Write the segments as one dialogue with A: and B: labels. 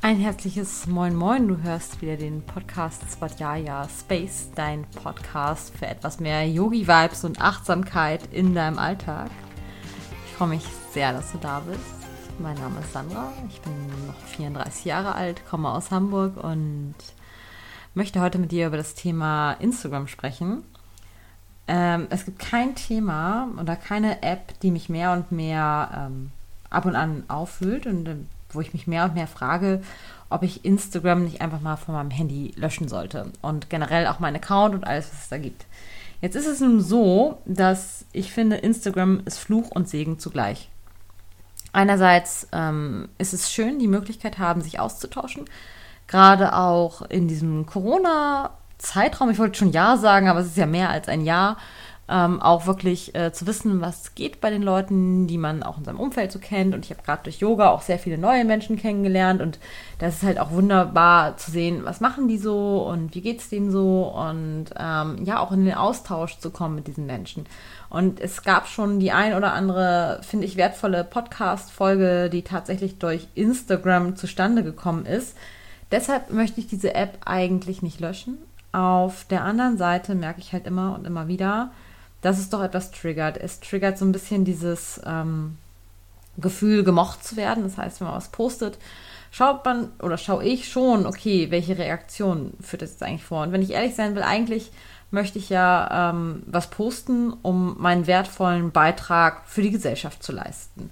A: Ein herzliches Moin Moin, du hörst wieder den Podcast Svadhyaya Space, dein Podcast für etwas mehr Yogi-Vibes und Achtsamkeit in deinem Alltag. Ich freue mich sehr, dass du da bist. Mein Name ist Sandra, ich bin noch 34 Jahre alt, komme aus Hamburg und möchte heute mit dir über das Thema Instagram sprechen. Ähm, es gibt kein Thema oder keine App, die mich mehr und mehr ähm, ab und an aufwühlt und äh, wo ich mich mehr und mehr frage, ob ich Instagram nicht einfach mal von meinem Handy löschen sollte und generell auch meinen Account und alles, was es da gibt. Jetzt ist es nun so, dass ich finde, Instagram ist Fluch und Segen zugleich. Einerseits ähm, ist es schön, die Möglichkeit haben, sich auszutauschen, gerade auch in diesem Corona-Zeitraum. Ich wollte schon Ja sagen, aber es ist ja mehr als ein Jahr ähm, auch wirklich äh, zu wissen, was geht bei den Leuten, die man auch in seinem Umfeld so kennt. Und ich habe gerade durch Yoga auch sehr viele neue Menschen kennengelernt und das ist halt auch wunderbar zu sehen, was machen die so und wie geht es denen so und ähm, ja, auch in den Austausch zu kommen mit diesen Menschen. Und es gab schon die ein oder andere, finde ich, wertvolle Podcast-Folge, die tatsächlich durch Instagram zustande gekommen ist. Deshalb möchte ich diese App eigentlich nicht löschen. Auf der anderen Seite merke ich halt immer und immer wieder, dass es doch etwas triggert. Es triggert so ein bisschen dieses ähm, Gefühl, gemocht zu werden. Das heißt, wenn man was postet, schaut man oder schaue ich schon, okay, welche Reaktion führt das jetzt eigentlich vor? Und wenn ich ehrlich sein will, eigentlich möchte ich ja ähm, was posten, um meinen wertvollen Beitrag für die Gesellschaft zu leisten.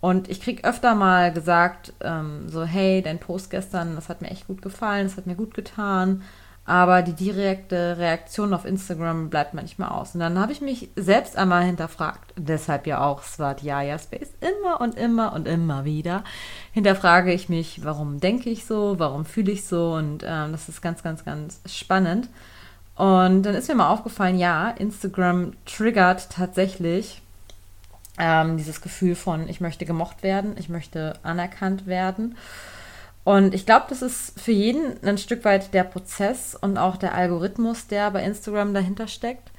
A: Und ich kriege öfter mal gesagt, ähm, so, hey, dein Post gestern, das hat mir echt gut gefallen, das hat mir gut getan aber die direkte Reaktion auf Instagram bleibt manchmal aus. Und dann habe ich mich selbst einmal hinterfragt, deshalb ja auch Svadhyaya Space, immer und immer und immer wieder hinterfrage ich mich, warum denke ich so, warum fühle ich so und ähm, das ist ganz, ganz, ganz spannend. Und dann ist mir mal aufgefallen, ja, Instagram triggert tatsächlich ähm, dieses Gefühl von, ich möchte gemocht werden, ich möchte anerkannt werden. Und ich glaube, das ist für jeden ein Stück weit der Prozess und auch der Algorithmus, der bei Instagram dahinter steckt.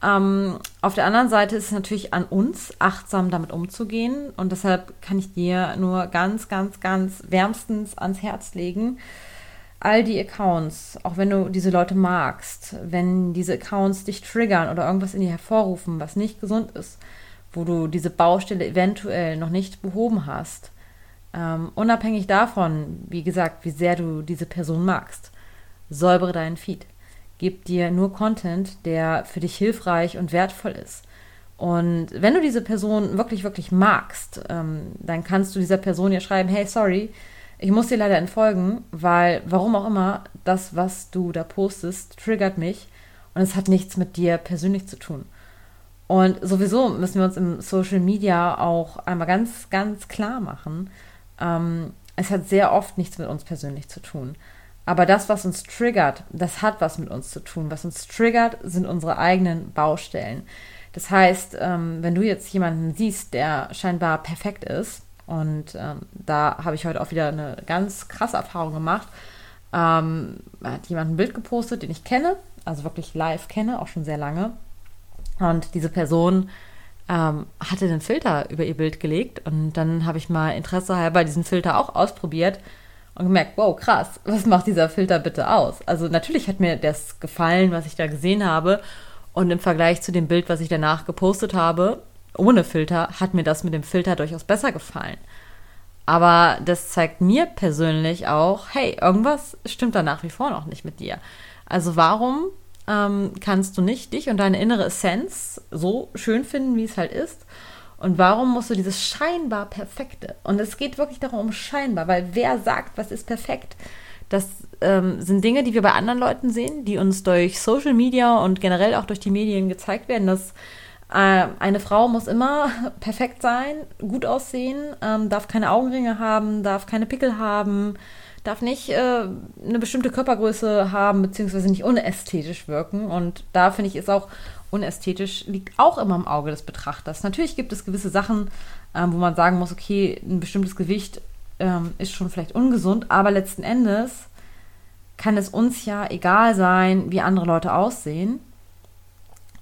A: Ähm, auf der anderen Seite ist es natürlich an uns, achtsam damit umzugehen. Und deshalb kann ich dir nur ganz, ganz, ganz wärmstens ans Herz legen, all die Accounts, auch wenn du diese Leute magst, wenn diese Accounts dich triggern oder irgendwas in dir hervorrufen, was nicht gesund ist, wo du diese Baustelle eventuell noch nicht behoben hast, ähm, unabhängig davon, wie gesagt, wie sehr du diese Person magst, säubere deinen Feed. Gib dir nur Content, der für dich hilfreich und wertvoll ist. Und wenn du diese Person wirklich, wirklich magst, ähm, dann kannst du dieser Person ja schreiben, hey, sorry, ich muss dir leider entfolgen, weil, warum auch immer, das, was du da postest, triggert mich und es hat nichts mit dir persönlich zu tun. Und sowieso müssen wir uns im Social Media auch einmal ganz, ganz klar machen, ähm, es hat sehr oft nichts mit uns persönlich zu tun. Aber das, was uns triggert, das hat was mit uns zu tun. Was uns triggert, sind unsere eigenen Baustellen. Das heißt, ähm, wenn du jetzt jemanden siehst, der scheinbar perfekt ist, und ähm, da habe ich heute auch wieder eine ganz krasse Erfahrung gemacht, ähm, hat jemand ein Bild gepostet, den ich kenne, also wirklich live kenne, auch schon sehr lange. Und diese Person ähm, hatte den Filter über ihr Bild gelegt und dann habe ich mal Interesse halber diesen Filter auch ausprobiert und gemerkt, wow, krass, was macht dieser Filter bitte aus? Also natürlich hat mir das gefallen, was ich da gesehen habe und im Vergleich zu dem Bild, was ich danach gepostet habe, ohne Filter, hat mir das mit dem Filter durchaus besser gefallen. Aber das zeigt mir persönlich auch, hey, irgendwas stimmt da nach wie vor noch nicht mit dir. Also warum ähm, kannst du nicht dich und deine innere Essenz so schön finden, wie es halt ist. Und warum musst du dieses scheinbar Perfekte? Und es geht wirklich darum, um scheinbar, weil wer sagt, was ist perfekt? Das ähm, sind Dinge, die wir bei anderen Leuten sehen, die uns durch Social Media und generell auch durch die Medien gezeigt werden, dass äh, eine Frau muss immer perfekt sein, gut aussehen, ähm, darf keine Augenringe haben, darf keine Pickel haben, darf nicht äh, eine bestimmte Körpergröße haben, beziehungsweise nicht unästhetisch wirken. Und da finde ich, ist auch unästhetisch, liegt auch immer im Auge des Betrachters. Natürlich gibt es gewisse Sachen, ähm, wo man sagen muss, okay, ein bestimmtes Gewicht ähm, ist schon vielleicht ungesund, aber letzten Endes kann es uns ja egal sein, wie andere Leute aussehen.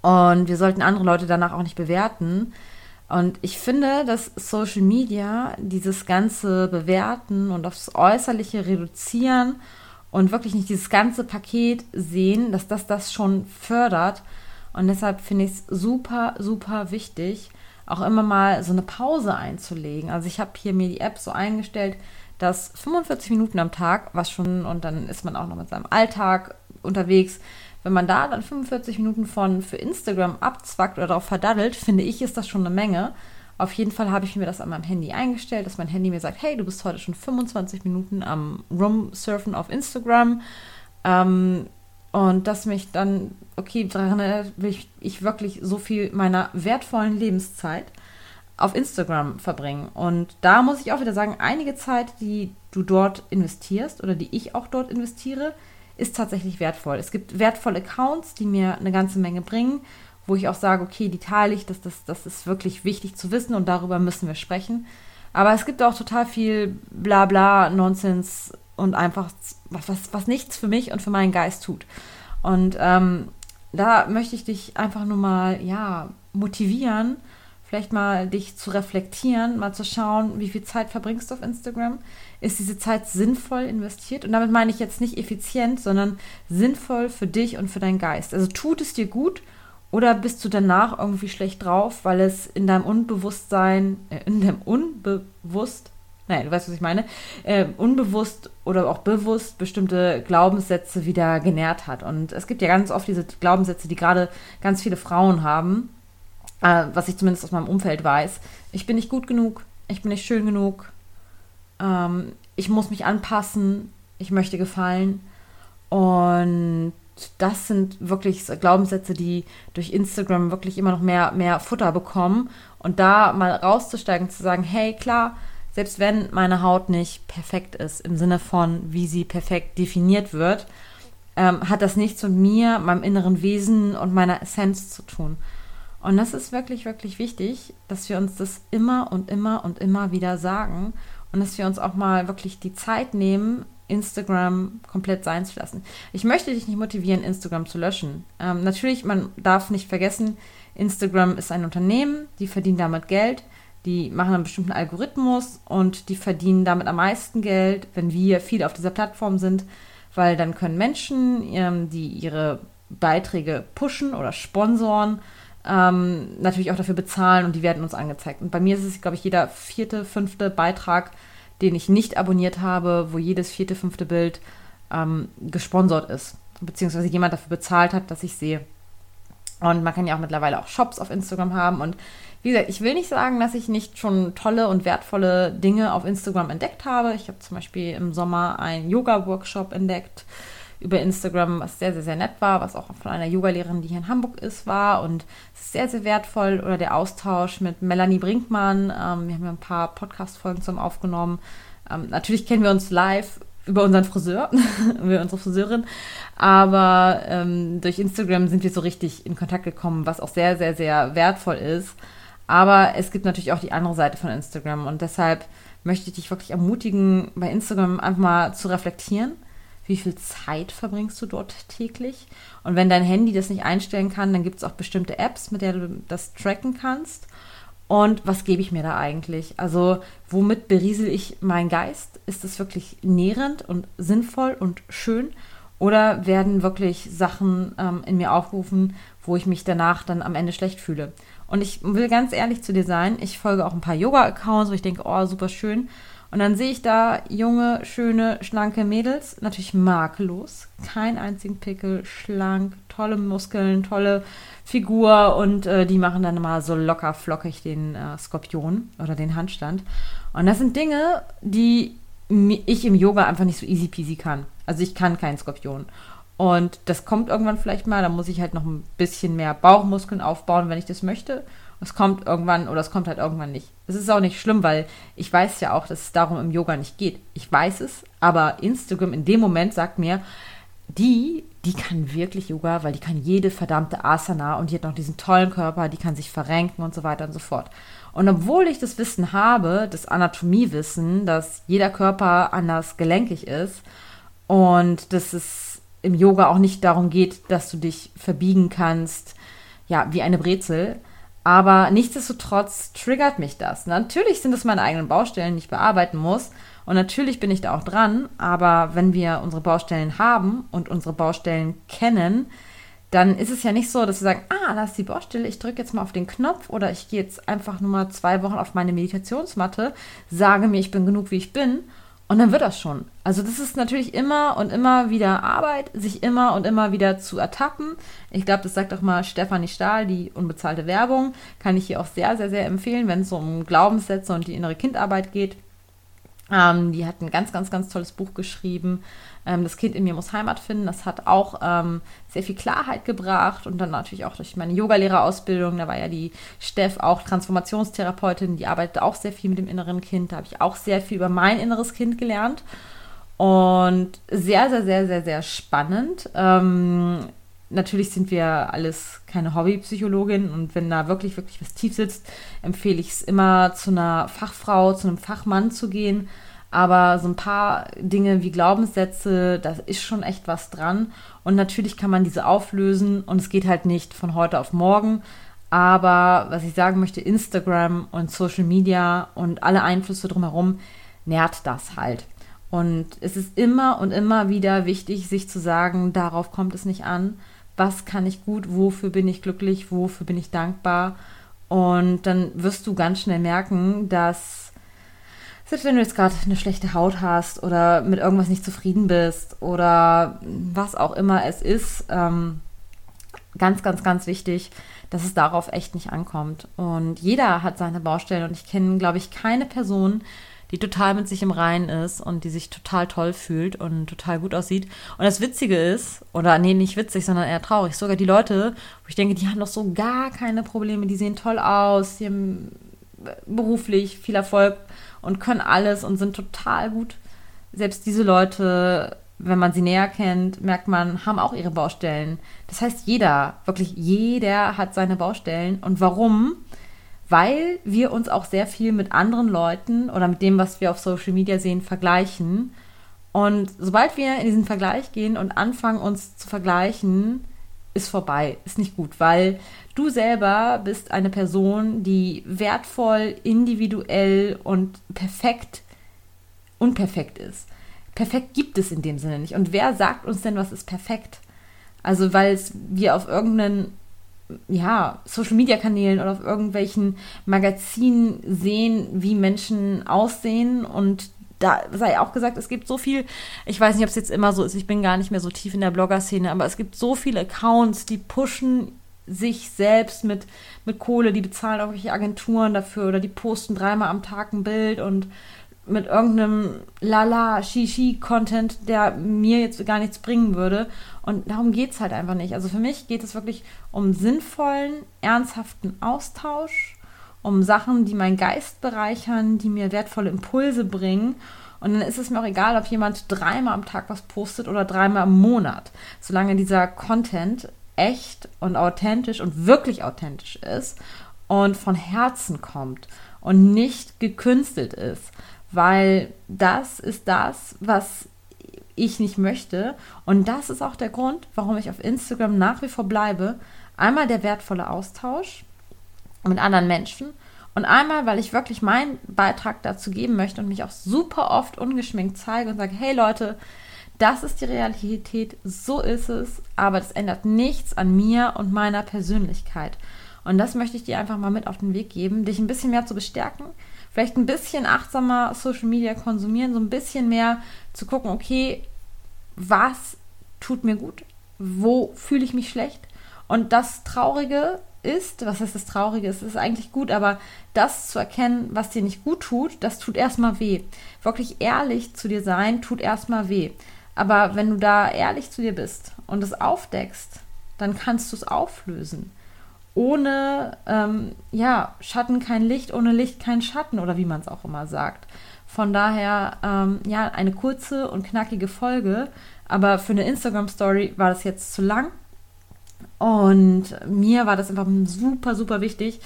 A: Und wir sollten andere Leute danach auch nicht bewerten. Und ich finde, dass Social Media dieses ganze Bewerten und aufs Äußerliche reduzieren und wirklich nicht dieses ganze Paket sehen, dass das das schon fördert. Und deshalb finde ich es super, super wichtig, auch immer mal so eine Pause einzulegen. Also ich habe hier mir die App so eingestellt, dass 45 Minuten am Tag, was schon, und dann ist man auch noch mit seinem Alltag unterwegs, wenn man da dann 45 Minuten von für Instagram abzwackt oder darauf verdaddelt, finde ich, ist das schon eine Menge. Auf jeden Fall habe ich mir das an meinem Handy eingestellt, dass mein Handy mir sagt, hey, du bist heute schon 25 Minuten am Rumsurfen auf Instagram. Ähm, und dass mich dann, okay, daran erinnert, will ich, ich wirklich so viel meiner wertvollen Lebenszeit auf Instagram verbringen. Und da muss ich auch wieder sagen, einige Zeit, die du dort investierst oder die ich auch dort investiere, ist tatsächlich wertvoll. Es gibt wertvolle Accounts, die mir eine ganze Menge bringen, wo ich auch sage, okay, die teile ich, das, das, das ist wirklich wichtig zu wissen und darüber müssen wir sprechen. Aber es gibt auch total viel Blabla, Nonsens und einfach was, was, was nichts für mich und für meinen Geist tut. Und ähm, da möchte ich dich einfach nur mal, ja, motivieren, vielleicht mal dich zu reflektieren, mal zu schauen, wie viel Zeit verbringst du auf Instagram? Ist diese Zeit sinnvoll investiert? Und damit meine ich jetzt nicht effizient, sondern sinnvoll für dich und für deinen Geist. Also tut es dir gut oder bist du danach irgendwie schlecht drauf, weil es in deinem Unbewusstsein, äh, in deinem Unbewusst, nein, du weißt, was ich meine, äh, unbewusst oder auch bewusst bestimmte Glaubenssätze wieder genährt hat. Und es gibt ja ganz oft diese Glaubenssätze, die gerade ganz viele Frauen haben äh, was ich zumindest aus meinem Umfeld weiß. Ich bin nicht gut genug, ich bin nicht schön genug, ähm, ich muss mich anpassen, ich möchte gefallen. Und das sind wirklich Glaubenssätze, die durch Instagram wirklich immer noch mehr, mehr Futter bekommen. Und da mal rauszusteigen, zu sagen, hey, klar, selbst wenn meine Haut nicht perfekt ist, im Sinne von, wie sie perfekt definiert wird, ähm, hat das nichts mit mir, meinem inneren Wesen und meiner Essenz zu tun. Und das ist wirklich, wirklich wichtig, dass wir uns das immer und immer und immer wieder sagen und dass wir uns auch mal wirklich die Zeit nehmen, Instagram komplett sein zu lassen. Ich möchte dich nicht motivieren, Instagram zu löschen. Ähm, natürlich, man darf nicht vergessen, Instagram ist ein Unternehmen, die verdienen damit Geld, die machen einen bestimmten Algorithmus und die verdienen damit am meisten Geld, wenn wir viel auf dieser Plattform sind, weil dann können Menschen, ähm, die ihre Beiträge pushen oder sponsoren, ähm, natürlich auch dafür bezahlen und die werden uns angezeigt. Und bei mir ist es, glaube ich, jeder vierte, fünfte Beitrag, den ich nicht abonniert habe, wo jedes vierte, fünfte Bild ähm, gesponsert ist, beziehungsweise jemand dafür bezahlt hat, dass ich sehe. Und man kann ja auch mittlerweile auch Shops auf Instagram haben. Und wie gesagt, ich will nicht sagen, dass ich nicht schon tolle und wertvolle Dinge auf Instagram entdeckt habe. Ich habe zum Beispiel im Sommer einen Yoga-Workshop entdeckt über Instagram, was sehr, sehr, sehr nett war, was auch von einer Yogalehrerin, die hier in Hamburg ist, war. Und sehr, sehr wertvoll. Oder der Austausch mit Melanie Brinkmann. Ähm, wir haben ja ein paar Podcast-Folgen zusammen aufgenommen. Ähm, natürlich kennen wir uns live über unseren Friseur, über unsere Friseurin. Aber ähm, durch Instagram sind wir so richtig in Kontakt gekommen, was auch sehr, sehr, sehr wertvoll ist. Aber es gibt natürlich auch die andere Seite von Instagram. Und deshalb möchte ich dich wirklich ermutigen, bei Instagram einfach mal zu reflektieren wie viel Zeit verbringst du dort täglich. Und wenn dein Handy das nicht einstellen kann, dann gibt es auch bestimmte Apps, mit der du das tracken kannst. Und was gebe ich mir da eigentlich? Also womit beriesel ich meinen Geist? Ist es wirklich nährend und sinnvoll und schön? Oder werden wirklich Sachen ähm, in mir aufgerufen, wo ich mich danach dann am Ende schlecht fühle? Und ich will ganz ehrlich zu dir sein, ich folge auch ein paar Yoga-Accounts, wo ich denke, oh, super schön. Und dann sehe ich da junge, schöne, schlanke Mädels, natürlich makellos, kein einzigen Pickel, schlank, tolle Muskeln, tolle Figur und äh, die machen dann mal so locker flockig den äh, Skorpion oder den Handstand. Und das sind Dinge, die ich im Yoga einfach nicht so easy peasy kann. Also ich kann keinen Skorpion. Und das kommt irgendwann vielleicht mal, da muss ich halt noch ein bisschen mehr Bauchmuskeln aufbauen, wenn ich das möchte. Es kommt irgendwann oder es kommt halt irgendwann nicht. Es ist auch nicht schlimm, weil ich weiß ja auch, dass es darum im Yoga nicht geht. Ich weiß es, aber Instagram in dem Moment sagt mir, die, die kann wirklich Yoga, weil die kann jede verdammte Asana und die hat noch diesen tollen Körper, die kann sich verrenken und so weiter und so fort. Und obwohl ich das Wissen habe, das Anatomiewissen, dass jeder Körper anders gelenkig ist und dass es im Yoga auch nicht darum geht, dass du dich verbiegen kannst, ja, wie eine Brezel, Aber nichtsdestotrotz triggert mich das. Natürlich sind es meine eigenen Baustellen, die ich bearbeiten muss. Und natürlich bin ich da auch dran. Aber wenn wir unsere Baustellen haben und unsere Baustellen kennen, dann ist es ja nicht so, dass wir sagen, ah, da ist die Baustelle, ich drücke jetzt mal auf den Knopf oder ich gehe jetzt einfach nur mal zwei Wochen auf meine Meditationsmatte, sage mir, ich bin genug, wie ich bin und dann wird das schon. Also das ist natürlich immer und immer wieder Arbeit, sich immer und immer wieder zu ertappen. Ich glaube, das sagt auch mal Stefanie Stahl, die unbezahlte Werbung, kann ich hier auch sehr, sehr, sehr empfehlen, wenn es um Glaubenssätze und die innere Kindarbeit geht. Ähm, die hat ein ganz, ganz, ganz tolles Buch geschrieben. Ähm, das Kind in mir muss Heimat finden. Das hat auch ähm, sehr viel Klarheit gebracht und dann natürlich auch durch meine Yogalehrerausbildung. Da war ja die Steff auch Transformationstherapeutin, die arbeitet auch sehr viel mit dem inneren Kind. Da habe ich auch sehr viel über mein inneres Kind gelernt. Und sehr, sehr, sehr, sehr, sehr spannend. Ähm, natürlich sind wir alles keine Hobbypsychologin und wenn da wirklich, wirklich was tief sitzt, empfehle ich es immer zu einer Fachfrau, zu einem Fachmann zu gehen. Aber so ein paar Dinge wie Glaubenssätze, da ist schon echt was dran. Und natürlich kann man diese auflösen und es geht halt nicht von heute auf morgen. Aber was ich sagen möchte, Instagram und Social Media und alle Einflüsse drumherum nährt das halt. Und es ist immer und immer wieder wichtig, sich zu sagen, darauf kommt es nicht an, was kann ich gut, wofür bin ich glücklich, wofür bin ich dankbar. Und dann wirst du ganz schnell merken, dass selbst wenn du jetzt gerade eine schlechte Haut hast oder mit irgendwas nicht zufrieden bist oder was auch immer es ist, ähm, ganz, ganz, ganz wichtig, dass es darauf echt nicht ankommt. Und jeder hat seine Baustellen und ich kenne, glaube ich, keine Person, die total mit sich im Reinen ist und die sich total toll fühlt und total gut aussieht. Und das Witzige ist, oder nee, nicht witzig, sondern eher traurig, sogar die Leute, wo ich denke, die haben doch so gar keine Probleme, die sehen toll aus, die haben beruflich viel Erfolg und können alles und sind total gut. Selbst diese Leute, wenn man sie näher kennt, merkt man, haben auch ihre Baustellen. Das heißt, jeder, wirklich jeder hat seine Baustellen. Und warum? Weil wir uns auch sehr viel mit anderen Leuten oder mit dem, was wir auf Social Media sehen, vergleichen. Und sobald wir in diesen Vergleich gehen und anfangen, uns zu vergleichen, ist vorbei, ist nicht gut, weil du selber bist eine Person, die wertvoll, individuell und perfekt unperfekt ist. Perfekt gibt es in dem Sinne nicht. Und wer sagt uns denn, was ist perfekt? Also, weil wir auf irgendeinen ja, Social-Media-Kanälen oder auf irgendwelchen Magazinen sehen, wie Menschen aussehen. Und da sei auch gesagt, es gibt so viel, ich weiß nicht, ob es jetzt immer so ist, ich bin gar nicht mehr so tief in der Blogger-Szene, aber es gibt so viele Accounts, die pushen sich selbst mit, mit Kohle, die bezahlen irgendwelche Agenturen dafür oder die posten dreimal am Tag ein Bild und mit irgendeinem Lala, Shishi-Content, der mir jetzt gar nichts bringen würde. Und darum geht es halt einfach nicht. Also für mich geht es wirklich um sinnvollen, ernsthaften Austausch, um Sachen, die meinen Geist bereichern, die mir wertvolle Impulse bringen. Und dann ist es mir auch egal, ob jemand dreimal am Tag was postet oder dreimal im Monat. Solange dieser Content echt und authentisch und wirklich authentisch ist und von Herzen kommt und nicht gekünstelt ist weil das ist das, was ich nicht möchte. Und das ist auch der Grund, warum ich auf Instagram nach wie vor bleibe. Einmal der wertvolle Austausch mit anderen Menschen und einmal, weil ich wirklich meinen Beitrag dazu geben möchte und mich auch super oft ungeschminkt zeige und sage, hey Leute, das ist die Realität, so ist es, aber das ändert nichts an mir und meiner Persönlichkeit. Und das möchte ich dir einfach mal mit auf den Weg geben, dich ein bisschen mehr zu bestärken, vielleicht ein bisschen achtsamer Social Media konsumieren, so ein bisschen mehr zu gucken, okay, was tut mir gut, wo fühle ich mich schlecht. Und das Traurige ist, was heißt das Traurige, es ist eigentlich gut, aber das zu erkennen, was dir nicht gut tut, das tut erstmal weh. Wirklich ehrlich zu dir sein, tut erstmal weh. Aber wenn du da ehrlich zu dir bist und es aufdeckst, dann kannst du es auflösen ohne ähm, ja, Schatten kein Licht, ohne Licht kein Schatten oder wie man es auch immer sagt. Von daher, ähm, ja, eine kurze und knackige Folge, aber für eine Instagram-Story war das jetzt zu lang. Und mir war das einfach super, super wichtig,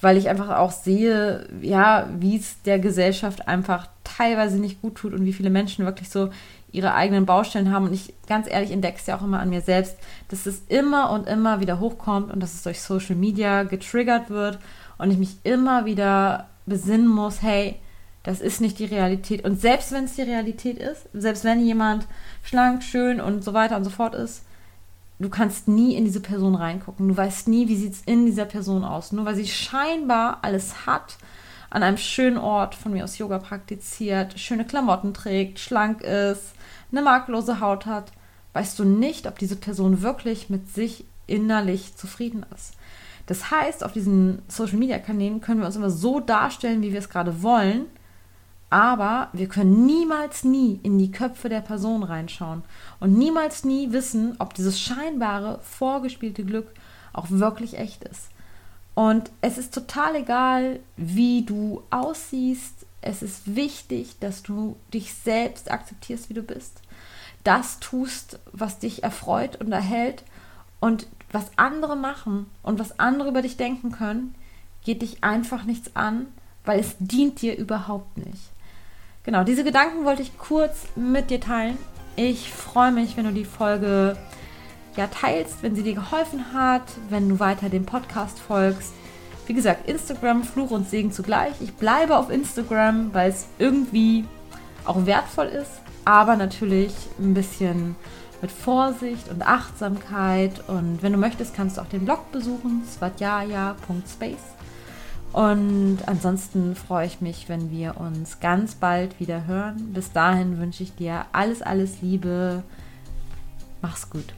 A: weil ich einfach auch sehe, ja, wie es der Gesellschaft einfach teilweise nicht gut tut und wie viele Menschen wirklich so ihre eigenen Baustellen haben. Und ich ganz ehrlich entdecke es ja auch immer an mir selbst, dass es immer und immer wieder hochkommt und dass es durch Social Media getriggert wird und ich mich immer wieder besinnen muss, hey, das ist nicht die Realität. Und selbst wenn es die Realität ist, selbst wenn jemand schlank, schön und so weiter und so fort ist, du kannst nie in diese Person reingucken. Du weißt nie, wie sieht es in dieser Person aus. Nur weil sie scheinbar alles hat, an einem schönen Ort von mir aus Yoga praktiziert, schöne Klamotten trägt, schlank ist, eine makellose Haut hat, weißt du nicht, ob diese Person wirklich mit sich innerlich zufrieden ist. Das heißt, auf diesen Social-Media-Kanälen können wir uns immer so darstellen, wie wir es gerade wollen, aber wir können niemals nie in die Köpfe der Person reinschauen und niemals nie wissen, ob dieses scheinbare, vorgespielte Glück auch wirklich echt ist. Und es ist total egal, wie du aussiehst. Es ist wichtig, dass du dich selbst akzeptierst, wie du bist. Das tust, was dich erfreut und erhält. Und was andere machen und was andere über dich denken können, geht dich einfach nichts an, weil es dient dir überhaupt nicht. Genau, diese Gedanken wollte ich kurz mit dir teilen. Ich freue mich, wenn du die Folge ja teilst, wenn sie dir geholfen hat, wenn du weiter dem Podcast folgst. Wie gesagt, Instagram, Fluch und Segen zugleich. Ich bleibe auf Instagram, weil es irgendwie auch wertvoll ist, aber natürlich ein bisschen mit Vorsicht und Achtsamkeit. Und wenn du möchtest, kannst du auch den Blog besuchen, svatjaya.space. Und ansonsten freue ich mich, wenn wir uns ganz bald wieder hören. Bis dahin wünsche ich dir alles, alles Liebe. Mach's gut.